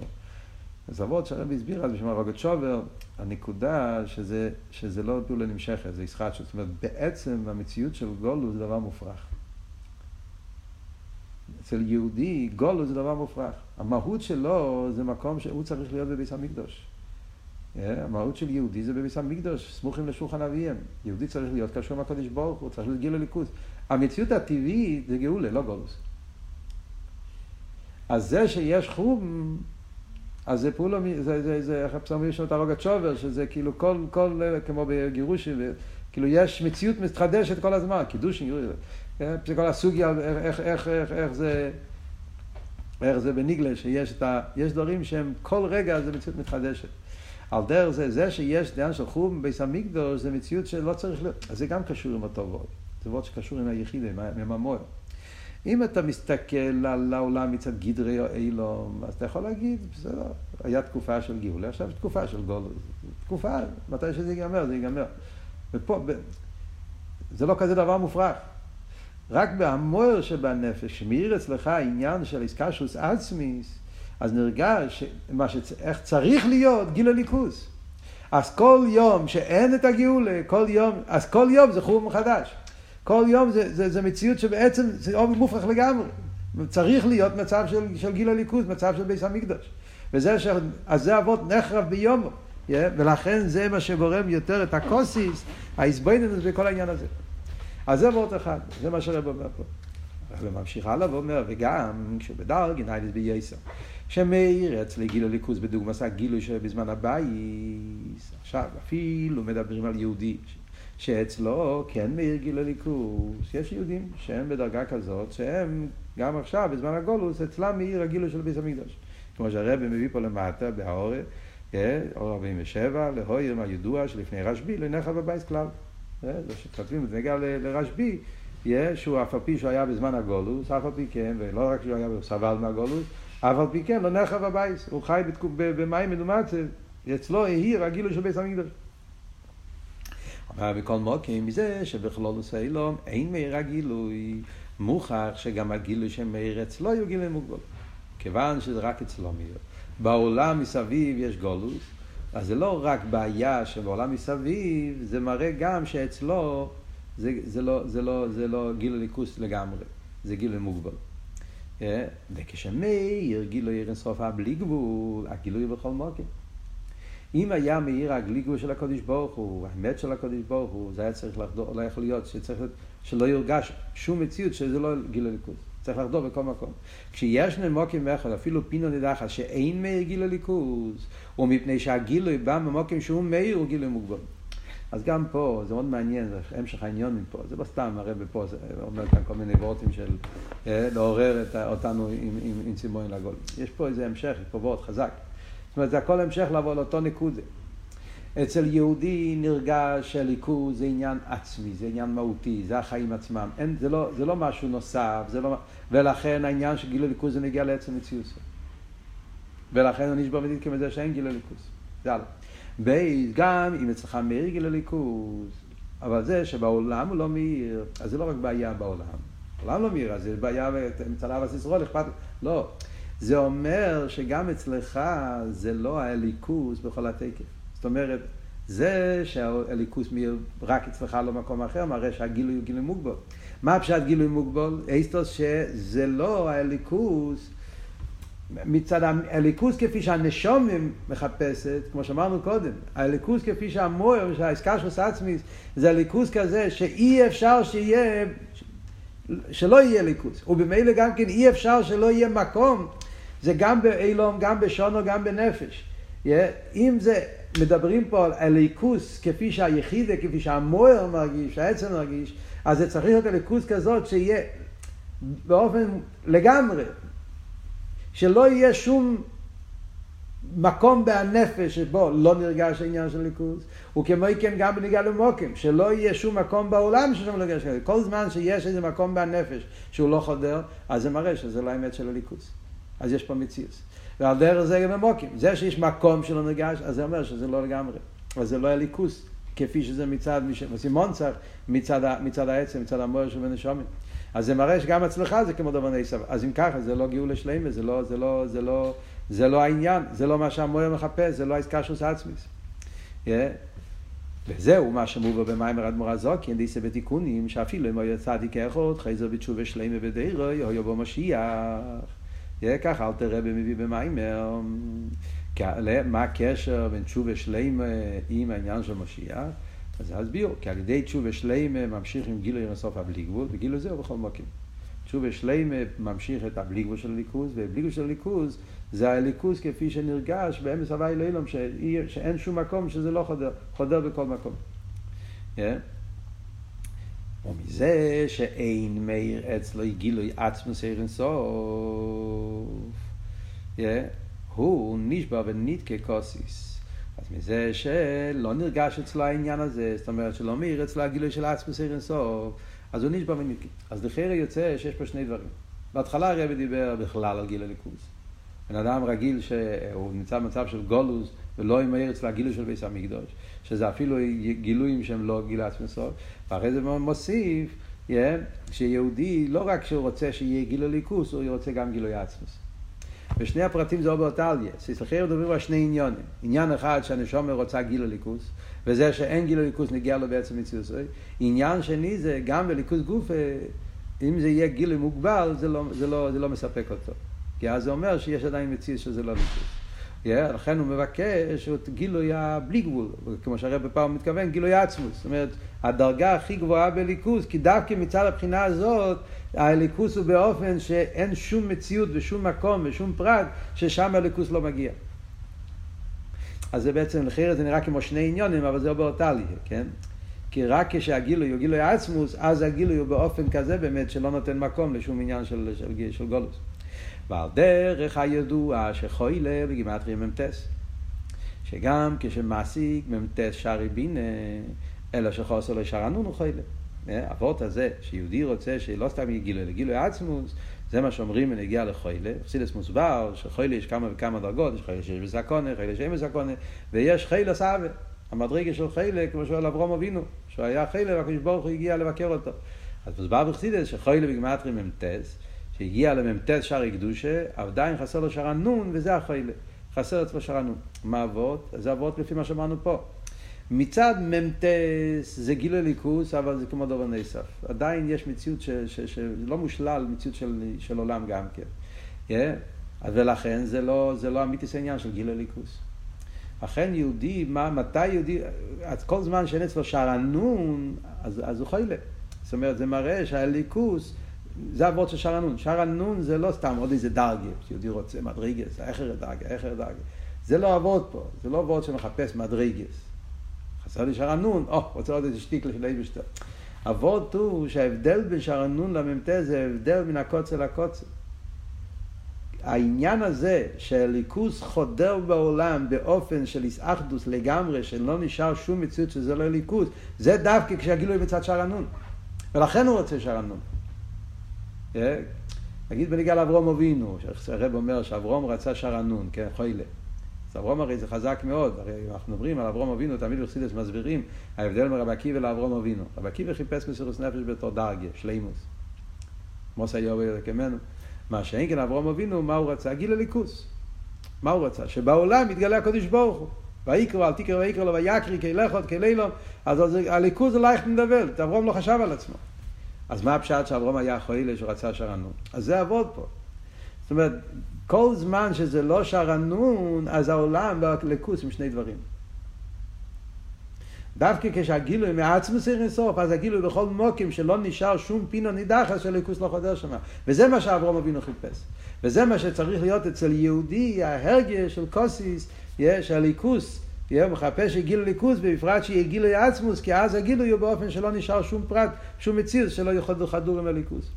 אז אבות שהרבי הסביר אז בשביל הרוגת שובר, הנקודה שזה, שזה לא פעולה נמשכת, זה ישחט, זאת אומרת, בעצם המציאות של גולו זה דבר מופרך. אצל יהודי, גולו זה דבר מופרך. המהות שלו זה מקום שהוא צריך להיות בביס המקדוש. Yeah, המהות של יהודי זה בביס המקדוש, סמוכים לשולחן אביהם. יהודי צריך להיות קשור עם הקדוש ברוך הוא, צריך להגיע לליכוז. המציאות הטבעית זה גאולה, לא גולוס. אז זה שיש חום, אז זה פעולה, זה, זה, זה, איך הפסוק יש את הרוגת שובר, שזה כאילו כל, כל, כמו בגירושים, כאילו יש מציאות מתחדשת כל הזמן, קידושים, גירושים? זה כל הסוגיה, איך, איך, איך, איך זה, איך זה בניגלה, שיש את ה... יש דברים שהם כל רגע זה מציאות מתחדשת. על דרך זה, זה שיש דעה של חום ביס המקדוש, זה מציאות שלא צריך להיות, אז זה גם קשור עם וורד. זה וורד שקשור עם היחידה, עם המוער. אם אתה מסתכל על העולם מצד גדרי או אילום, אז אתה יכול להגיד, בסדר, היה תקופה של גאולה, עכשיו תקופה של גולוס. תקופה, מתי שזה ייגמר, זה ייגמר. ופה, זה לא כזה דבר מופרך. רק בהמוער שבנפש, שמאיר אצלך עניין של איסקשוס עצמיס, אז נרגש ש... איך צריך להיות גיל הליכוס. אז כל יום שאין את הגאולה, כל יום, אז כל יום זה חור מחדש. כל יום זה, זה, זה מציאות שבעצם זה עובי מופרך לגמרי. צריך להיות מצב של, של גיל הליכוז, מצב של ביס המקדוש. וזה ש... אז זה הוורט נחרב ביומו. Yeah, ולכן זה מה שגורם יותר את הכתית, ההתבוננות וכל העניין הזה. אז זה הוורט אחד, זה מה שהרבי אומר פה. וממשיך הלאה ואומר, וגם כשבדרגא נעלית ביותר. שמאיר אצלו גילוי אלוקות בדוגמא גילוי שבזמן הבית, עכשיו אפילו מדברים על יהודי שאצלו כן מאיר גילוי אלוקות, יש יהודים שהם בדרגה כזאת שהם גם עכשיו בזמן הגולוס אצלם מאיר הגילוי של ביס המקדוש. כמו שהרבי מביא פה למטה בהעורף, כן, אור 47, להויר מהידוע שלפני רשב"י לא ינך בבייס כלל. זה שכותבים, זה נגיע לרשב"י, שהוא אף על פי שהוא היה בזמן הגולוס, אף על פי כן, ולא רק שהוא היה סבל מהגולוס, אף על פי כן, לא נכה בבייס, הוא חי במים מדומצה, אצלו העיר הגילוי של בית המקדוש. בכל מוקים מזה שבכלול אילום אין מאיר הגילוי, מוכח שגם הגילוי שמאיר אצלו יהיו גילוי מוגבל. כיוון שזה רק אצלו מאיר. בעולם מסביב יש גולוס, אז זה לא רק בעיה שבעולם מסביב, זה מראה גם שאצלו זה, זה, לא, זה, לא, זה לא גילוי ליכוס לגמרי, זה גילוי מוגבל. אה? וכשמאיר גילוי עיר אינסוף בלי גבול, הגילוי בכל מוקר. אם היה מאיר הגליגו של הקודש ברוך הוא, האמת של הקודש ברוך הוא, זה היה צריך לחדור, לא יכול להיות שצריך, שלא יורגש שום מציאות שזה לא גילוי ליכוז. צריך לחדור בכל מקום. כשיש נמוקים אחד, אפילו פינו נדחת, שאין מאיר גילוי ליכוז, ומפני שהגילוי בא ממוקים שהוא מאיר, הוא גילוי מוגבל. אז גם פה, זה מאוד מעניין, זה המשך העניונים פה, זה לא סתם הרב פה, זה אומר כאן כל מיני וורטים של אה, לעורר אותנו עם, עם, עם צימון לגול. יש פה איזה המשך, פה וורט חזק. זאת אומרת, זה הכל המשך לבוא לאותו נקודה. אצל יהודי נרגש שהליכוז זה עניין עצמי, זה עניין מהותי, זה החיים עצמם. אין, זה, לא, זה לא משהו נוסף, זה לא, ולכן העניין של גילוי ליכוז זה נגיע לעצם מציאות. ולכן הוא נשבר מדין כמזה שאין גילוי ליכוז. זה הלאה. בייס, גם אם אצלך מאיר גיל הליכוז, אבל זה שבעולם הוא לא מאיר, אז זה לא רק בעיה בעולם. העולם לא מאיר, אז זה בעיה מצד אבא ישראל, אכפת... לא. זה אומר שגם אצלך זה לא הליכוז בכל התקף. זאת אומרת, זה שהליכוז מאיר רק אצלך לא מקום אחר, מראה שהגילוי הוא גילוי מוגבל. מה פשט גילוי מוגבל? אסטוס שזה לא הליכוז מצד הליכוז כפי שהנשומים מחפשת, כמו שאמרנו קודם, הליכוז כפי שהמויר, שהעסקה של סעצמיס, זה הליכוז כזה שאי אפשר שיהיה, שלא יהיה ליכוז. ובמילא גם כן אי אפשר שלא יהיה מקום, זה גם באילום, גם בשונו, גם בנפש. אם זה, מדברים פה על הליכוז כפי שהיחידה, כפי שהמויר מרגיש, העצם מרגיש, אז זה צריך להיות הליכוז כזאת שיהיה באופן לגמרי, שלא יהיה שום מקום בנפש שבו לא נרגש העניין של ליכוז, וכמו כן גם בניגע למוקים, שלא יהיה שום מקום בעולם ששם לא נרגש. כל זמן שיש איזה מקום בנפש שהוא לא חודר, אז זה מראה שזה לא האמת של הליכוז. אז יש פה מציאות. ועל דרך זה גם במוקים. זה שיש מקום שלא נרגש, אז זה אומר שזה לא לגמרי. אז זה לא הליכוז, כפי שזה מצד, סימון צריך, מצד, מצד העצם, מצד המויר של בן השומר. אז זה מראה שגם אצלך זה כמו דבר נסב. אז אם ככה, זה לא גאולה שלמה, זה לא, זה לא, זה לא, זה לא העניין, זה לא מה שהמויר מחפש, זה לא העסקה של סעצמיס. Yeah. וזהו מה שמובא במיימר אדמו"ר הזוקין, דיסא בתיקונים, שאפילו אם היה צדיק אחד, חייזר בתשובה שלמה בדירו, היה בו משיח. ככה אל תראה במביא במיימר. מה הקשר בין תשובה שלמה עם העניין של משיח? אז להסביר, כי על ידי תשובה שלמה ממשיך עם גילוי אינסוף הבלי גבול, וגילוי זהו בכל מקום. תשובה שלמה ממשיך את הבלי גבול של הליכוז, ובלי גבול של הליכוז זה הליכוז כפי שנרגש באמס הוואי לאילום, שאין שום מקום שזה לא חודר, חודר בכל מקום. Yeah. ומזה שאין מאיר אצלו גילוי עצמוס אינסוף, yeah. הוא נשבע ונתקה כוסיס. אז מזה שלא נרגש אצלו העניין הזה, זאת אומרת שלא מאיר אצלו הגילוי של עצמוס אינסוף, אז הוא נשבע ונתקה. אז לכאורה יוצא שיש פה שני דברים. בהתחלה הרבי דיבר בכלל על גיל הליכוז. בן אדם רגיל שהוא נמצא במצב של גולוס ולא ימהר אצלו הגילוי של ביס המקדוש, שזה אפילו גילויים שהם לא גיל עצמסוף, ואחרי זה מוסיף שיהודי לא רק שהוא רוצה שיהיה גילוי ליכוס, הוא רוצה גם גילוי עצמוס. ושני הפרטים זה או באותה עלייה. סליחה, מדברים על שני עניונים. עניין אחד שהנשומר רוצה גיל הליכוס, וזה שאין גיל הליכוס נגיע לו בעצם מציאות. עניין שני זה גם בליכוס גוף, אה, אם זה יהיה גיל מוגבל, זה לא, זה, לא, זה לא מספק אותו. כי אז זה אומר שיש עדיין מציאות שזה לא ליכוס. Yeah, לכן הוא מבקש את גילוי הבלי גבול, כמו שהרב פעם מתכוון, גילוי עצמוס. זאת אומרת, הדרגה הכי גבוהה בליכוס, כי דווקא מצד הבחינה הזאת, הליכוס הוא באופן שאין שום מציאות ושום מקום ושום פרט ששם הליכוס לא מגיע. אז זה בעצם, אחרת זה נראה כמו שני עניונים, אבל זה לא באותה לי, כן? כי רק כשהגילוי הוא גילוי עצמוס, אז הגילוי הוא באופן כזה באמת שלא נותן מקום לשום עניין של, של, של, של גולוס. ועל דרך הידוע שחוילה בגימטרי ממטס. שגם כשמעסיק ממטס שרי בינה, אלא שחוסר לשרנון הוא חוילה. אבות הזה, שיהודי רוצה שלא סתם יהיה גילוי, אלא גילוי עצמוס, זה מה שאומרים בנגיע לחוילה. חסידס מוסבר שחוילה יש כמה וכמה דרגות, יש חוילה שיש בסקונה, חוילה שאין בסקונה, ויש חילה סאווה. המדרגה של חילה, כמו שואל אברום אבינו, שהוא היה חילה והקדוש ברוך הוא הגיע לבקר אותו. אז מוסבר בחסידס שחוילה בגמטרי ממטס, שהגיע למ"ט שערי קדושה, עדיין חסר לו שער הנון, וזה החיילה. חסר אצלו שער הנון. מה אבות? זה אבות לפי מה שאמרנו פה. מצד מ"ט זה גילוי ליכוס, אבל זה כמו דובר נסף. עדיין יש מציאות שלא מושלל, מציאות של, של עולם גם כן. Yeah? ולכן זה לא, זה לא אמיתיס העניין של גילוי ליכוס. אכן יהודי, מה, מתי יהודי, אז כל זמן שאין אצלו שער הנון, אז, אז הוא חיילה. זאת אומרת, זה מראה שהליכוס זה הוורד של שער הנון. שער הנון זה לא סתם עוד איזה דרגה, שיהודי רוצה מדרגס, אחר דרגה, אחר דרגה. זה לא הוורד פה, זה לא הוורד שמחפש מדרגס. חסר לי שער הנון, או, רוצה עוד איזה שטיק של איבשטר. הוורד הוא שההבדל בין שער הנון למ"ט זה הבדל מן הקוצר לקוצר. העניין הזה שהליכוס חודר בעולם באופן של איסאחדוס לגמרי, שלא נשאר שום מציאות שזה לא ליכוס, זה דווקא כשהגילוי מצד שער הנון. ולכן הוא רוצה שער הנון. נגיד בניגע לאברום אבינו, שהרב אומר שאברום רצה שרנון, כן, חוילה. אז אברום הרי זה חזק מאוד, הרי אנחנו מדברים על אברום אבינו, תמיד בחסידס מסבירים ההבדל בין רבי עקיבא לאברום אבינו. רבי עקיבא חיפש מסירוס נפש בתור דרגיה, שלימוס. מוסא יובל יקמנו. מה שאין כן אברום אבינו, מה הוא רצה? גיל הליכוס. מה הוא רצה? שבעולם יתגלה הקדוש ברוך הוא. ויקרא, אל תקרא ויקרא לו ויקרי כלכות כלילום, אז הליכוז זה לייך נדבל, אברום לא חשב על עצמו. אז מה הפשט שאברום היה חוילה שהוא רצה שרנון? אז זה עבוד פה. זאת אומרת, כל זמן שזה לא שרנון, אז העולם בליכוס עם שני דברים. דווקא כשהגילוי צריך לסוף, אז הגילוי בכל מוקים שלא נשאר שום פינו נידחס של ליכוס לא חודר שם. וזה מה שאברום אבינו חיפש. וזה מה שצריך להיות אצל יהודי, ההרגש של קוסיס, שהליכוס הוא מחפש שגילו ליכוז, בפרט שיהיה גילוי עצמוס, כי אז הגילוי הוא באופן שלא נשאר שום פרט, שום מציר, שלא יחדו חדור עם הליכוז.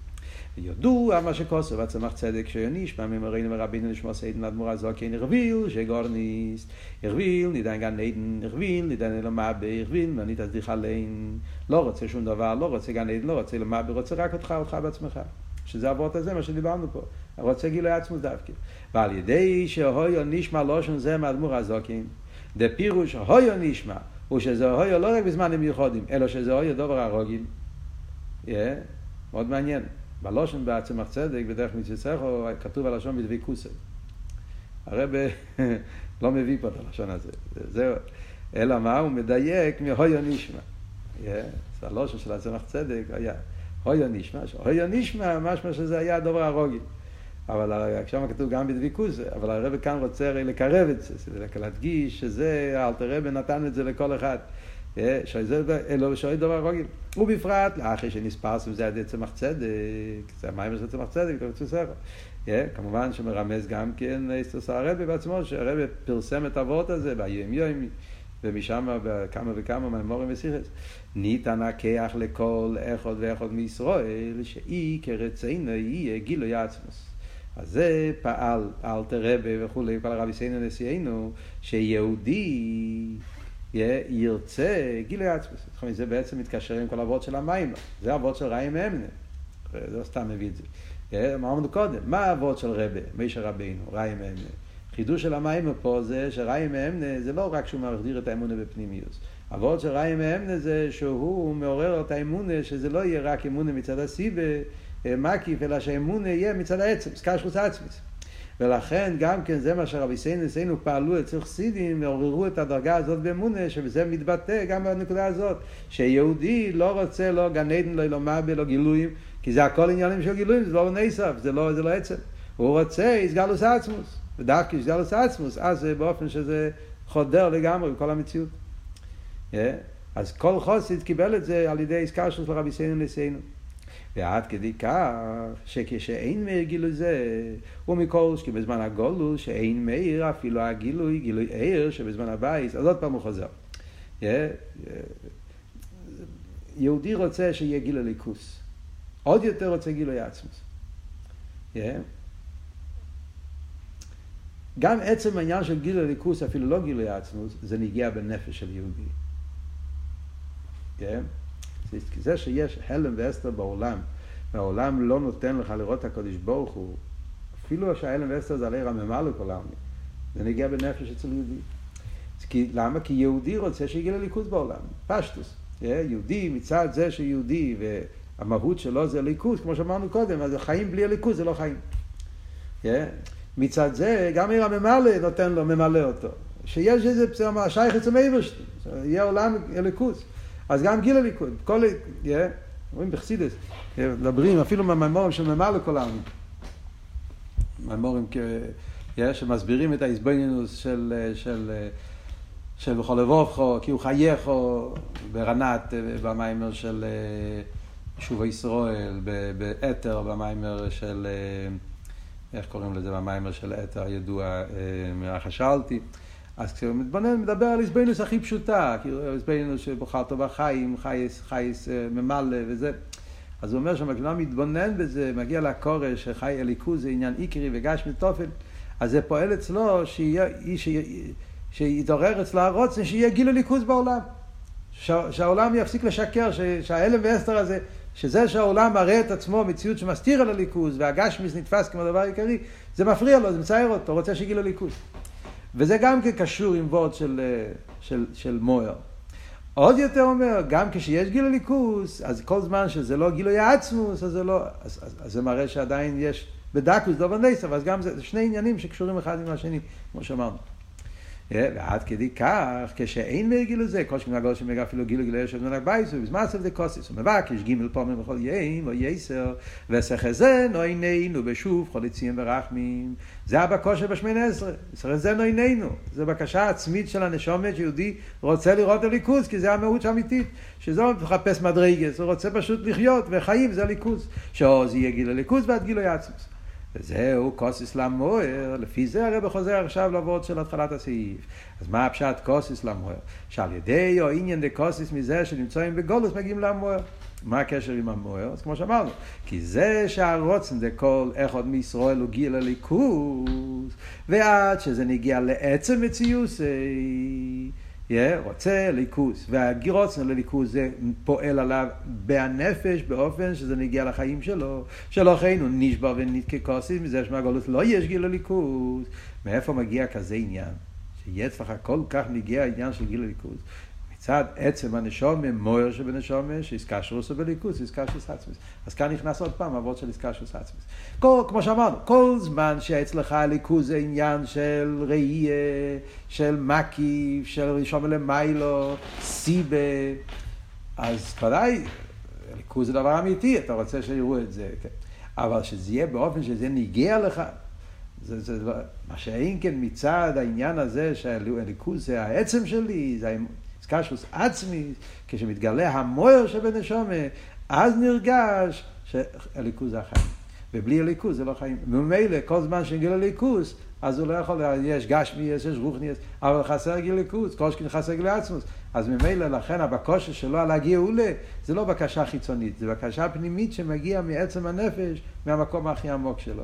ויודוע מה שכוסו והצמח צדק שיוניש, מה ממראינו ורבינו נשמע סיידן אדמו"ר זוקין הרביל, שגורניס, הרביל, נידן גן עדן, הרביל, נידן למאבה, הרביל, מנית תסדיך עליין, לא רוצה שום דבר, לא רוצה גן עדן, לא רוצה למאבה, רוצה רק אותך, אותך בעצמך. שזה אבות הזה, מה שדיברנו פה. רוצה גילוי עצמוס דווקא. ועל ידי שהויו נשמע לושן זה מאדמו"ר הזוקין, דה פירוש הויו נשמע, הוא שזה הויו לא רק בזמנים מיוחדים, אלא שזה הויו דובר הרוגים. Yeah, מאוד מעניין. בלושן בעצמך צדק, בדרך מצווה כתוב הלשון בדבי כוסי. הרב (laughs) לא מביא פה את הלשון הזה. זהו. אלא מה? הוא מדייק מהויו נשמע. Yeah, הלושן של הצמח צדק היה הויו נשמע, הויו נשמע, משמע שזה היה דובר הרוגים. אבל שם כתוב גם בדביקוס, אבל הרב כאן רוצה הרי לקרב את זה, זה להדגיש שזה, אלתר רבי נתן את זה לכל אחד. אלו שואל דבר רוגל. ובפרט, לאחרי שנספרסם זה עד צמח צדק, זה המים של צמח צדק, תרצו ספר. כמובן שמרמז גם כן אסתוס הרבי בעצמו, שהרבי פרסם את הוורט הזה ביום יום, ומשם בכמה וכמה מהמורים וסיכס. ניתן הכח לכל אחד ואחד מישראל, שאי כרצינו יהיה גילוי עצמוס. אז זה פעל אלתר רבה וכולי, כל הרבי סיינו נשיאנו, שיהודי ירצה גילוי עצמוס. זה בעצם מתקשר עם כל אבות של המים. זה אבות של ראי מאמנה. לא סתם מביא את זה. אמרנו קודם, מה אבות של רבה, מישר רבינו, ראי מאמנה? חידוש של המים פה זה שראי מאמנה זה לא רק שהוא מחדיר את האמונה בפנימיוס. אבות של ראי מאמנה זה שהוא מעורר את האמונה שזה לא יהיה רק אמונה מצד הסיבה, מקיף, אלא שהאמונה יהיה מצד העצם, סקשרוס עצמיס. ולכן גם כן זה מה שרבי סיינו סיינו פעלו אצל חסידים, עוררו את הדרגה הזאת באמונה, שבזה מתבטא גם בנקודה הזאת, שיהודי לא רוצה לא גן עדן, לא אלומה, לא גילויים, כי זה הכל עניינים של גילויים, זה לא נסף, זה לא, זה לא עצם. הוא רוצה איסגלוס עצמוס, ודווקא איסגלוס עצמוס, אז זה באופן שזה חודר לגמרי בכל המציאות. Yeah. אז כל חוסיד קיבל את זה על ידי עסקה של רבי סיינו לסיינו. ועד כדי כך שכשאין מאיר גילוי זה, ומכל שבזמן הגולוס שאין מאיר אפילו הגילוי, גילוי עיר שבזמן הבייס, אז עוד פעם הוא חוזר. יהודי רוצה שיהיה גילוי ליכוס. עוד יותר רוצה גילוי עצמוס. גם עצם העניין של גילוי ליכוס, אפילו לא גילוי עצמוס, זה נגיע בנפש של יהודי. כן? זה שיש הלם ואסתר בעולם, והעולם לא נותן לך לראות את הקדוש ברוך הוא, אפילו שההלם ואסתר זה עלי רממה לכל העולם, זה נגיע בנפש אצל יהודי. כי, למה? כי יהודי רוצה שיגיע לליכוז בעולם, פשטוס. יהודי מצד זה שיהודי והמהות שלו זה ליכוז, כמו שאמרנו קודם, אז חיים בלי הליכוז זה לא חיים. מצד זה גם עיר הממלא נותן לו, ממלא אותו. שיש איזה שייך אצל מייברשטיין, יהיה עולם ליכוז. אז גם גיל הליכוד, כל, רואים בחסידס, מדברים אפילו מהמימורים של ממלא כל העמים. מימורים שמסבירים את ההסבנינוס של, של, של בכל לבובכו, כי הוא חייכו, ברנת, במיימר של שוב ישראל, באתר, במיימר של, איך קוראים לזה, במיימר של אתר הידוע, חשלתי. אז כשהוא מתבונן, מדבר על איזבנוס הכי פשוטה, כאילו איזבנוס שבוחרת בחיים, חייס, חייס אה, ממלא וזה. אז הוא אומר שהמקדם מתבונן בזה, מגיע לקורש, שחי אליקוז זה עניין איקרי וגש מתופן, אז זה פועל אצלו שיתעורר אצלו הרוצן, שיהיה גיל הליכוז בעולם. שהעולם יפסיק לשקר, שההלם ואסתר הזה, שזה שהעולם מראה את עצמו מציאות שמסתיר על הליכוז, והגשמיס נתפס כמו דבר עיקרי, זה מפריע לו, זה מצער אותו, רוצה שיגיע לליכוז. וזה גם כן קשור עם וורד של, אה, של, של מויר. עוד יותר אומר, גם כשיש גילוי ליכוס, אז כל זמן שזה לא גילוי עצמוס, אז זה לא, אז, אז, אז זה מראה שעדיין יש בדקוס דובר נסף, אז גם זה, זה שני עניינים שקשורים אחד עם השני, כמו שאמרנו. ועד כדי כך, כשאין מר גילו זה, כל שכנה גול שמגע אפילו גילו גילו יושב מנהג בייסו, בזמן סוף דקוסיס, מבקש גימל פעמים בכל יים או יסר, וסך זה נויננו בשוב חוליצים ורחמים. זה הבקושה בשמין עשרה, סך זה נויננו, זה בקשה עצמית של הנשומת שיהודי רוצה לראות הליכוז, כי זה המהות האמיתית, שזה לא מחפש מדרגס, הוא רוצה פשוט לחיות, וחיים זה ליכוז, שעוז יהיה גיל הליכוז ועד גילו יעצמוס. וזהו כוסיס למוער, לפי זה הרב חוזר עכשיו לעבוד של התחלת הסעיף. אז מה הפשט כוסיס למוער? שעל ידי או עניין דה כוסיס מזה שנמצאים בגולוס מגיעים למוער. מה הקשר עם המוער? אז כמו שאמרנו, כי זה שהרוצן זה כל אחד מישראל הוא גיל הליכוז, ועד שזה נגיע לעצם מציוסי. Yeah, רוצה ליכוז, והגירוצן לליכוז זה פועל עליו בהנפש באופן שזה נגיע לחיים שלו, שלא הוא נשבר ונתקה כוסית מזה שמהגולות לא יש גיל לליכוז. מאיפה מגיע כזה עניין? שיהיה לך כל כך נגיע העניין של גיל לליכוז. מצד עצם הנשומה, מויר שבנשומה, בליכוס, עסקה של סצמוס. אז כאן נכנס עוד פעם אבות של של סצמוס. כל, כמו שאמרנו, כל זמן שאצלך הליכוז זה עניין של ראייה, של מקיף, של ראשון למיילו, סיבה, אז ודאי, ליכוז זה דבר אמיתי, אתה רוצה שיראו את זה. כן. אבל שזה יהיה באופן שזה ניגע לך, זה, זה, מה שאין כן מצד העניין הזה שהליכוז זה העצם שלי, זה קשוס עצמי, כשמתגלה המויר שבנשומה, אז נרגש שהליכוז זה החיים. ובלי הליכוז זה לא חיים. וממילא, כל זמן שגיל הליכוז, אז הוא לא יכול, יש גשמי, יש, יש רוחניאס, אבל חסר גיל ליכוז, שכן חסר גיל עצמוס. אז ממילא, לכן הבקושה שלו על הגאולה, זה לא בקשה חיצונית, זה בקשה פנימית שמגיעה מעצם הנפש, מהמקום הכי עמוק שלו.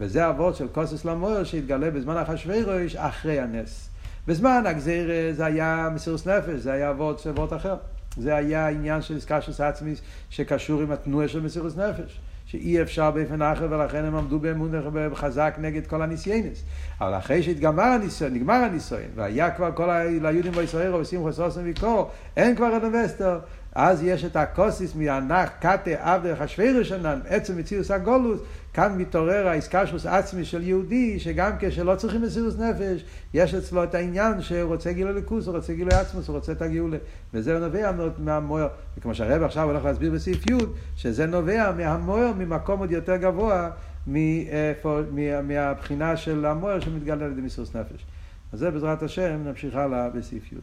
וזה אבות של קוסס למויר שהתגלה בזמן אחשוורוש אחרי הנס. בזמן הגזיר זה היה מסירוס נפש, זה היה אבות של אבות אחר. זה היה עניין של סקשוס עצמיס שקשור עם התנועה של מסירוס נפש. שאי אפשר באופן אחר ולכן הם עמדו באמון חזק נגד כל הניסיינס. אבל אחרי שהתגמר הניסיון, נגמר הניסיון, והיה כבר כל היהודים בישראל עושים חסוסם ויקור, אין כבר אדווסטר, אז יש את הקוסיס מהנח קטה עבד חשווירו שנן, עצם מציאוס הגולוס, כאן מתעורר האיסקשוס עצמי של יהודי, שגם כשלא צריכים מסירות נפש, יש אצלו את העניין שהוא רוצה גילוי לקוס, הוא רוצה גילוי עצמוס, הוא רוצה את הגאולה. וזה נובע מהמויר. וכמו שהרב עכשיו הולך להסביר בסעיף י', שזה נובע מהמויר ממקום עוד יותר גבוה, מהבחינה של המויר שמתגלה על ידי מסירות נפש. אז זה בעזרת השם נמשיך הלאה בסעיף י'.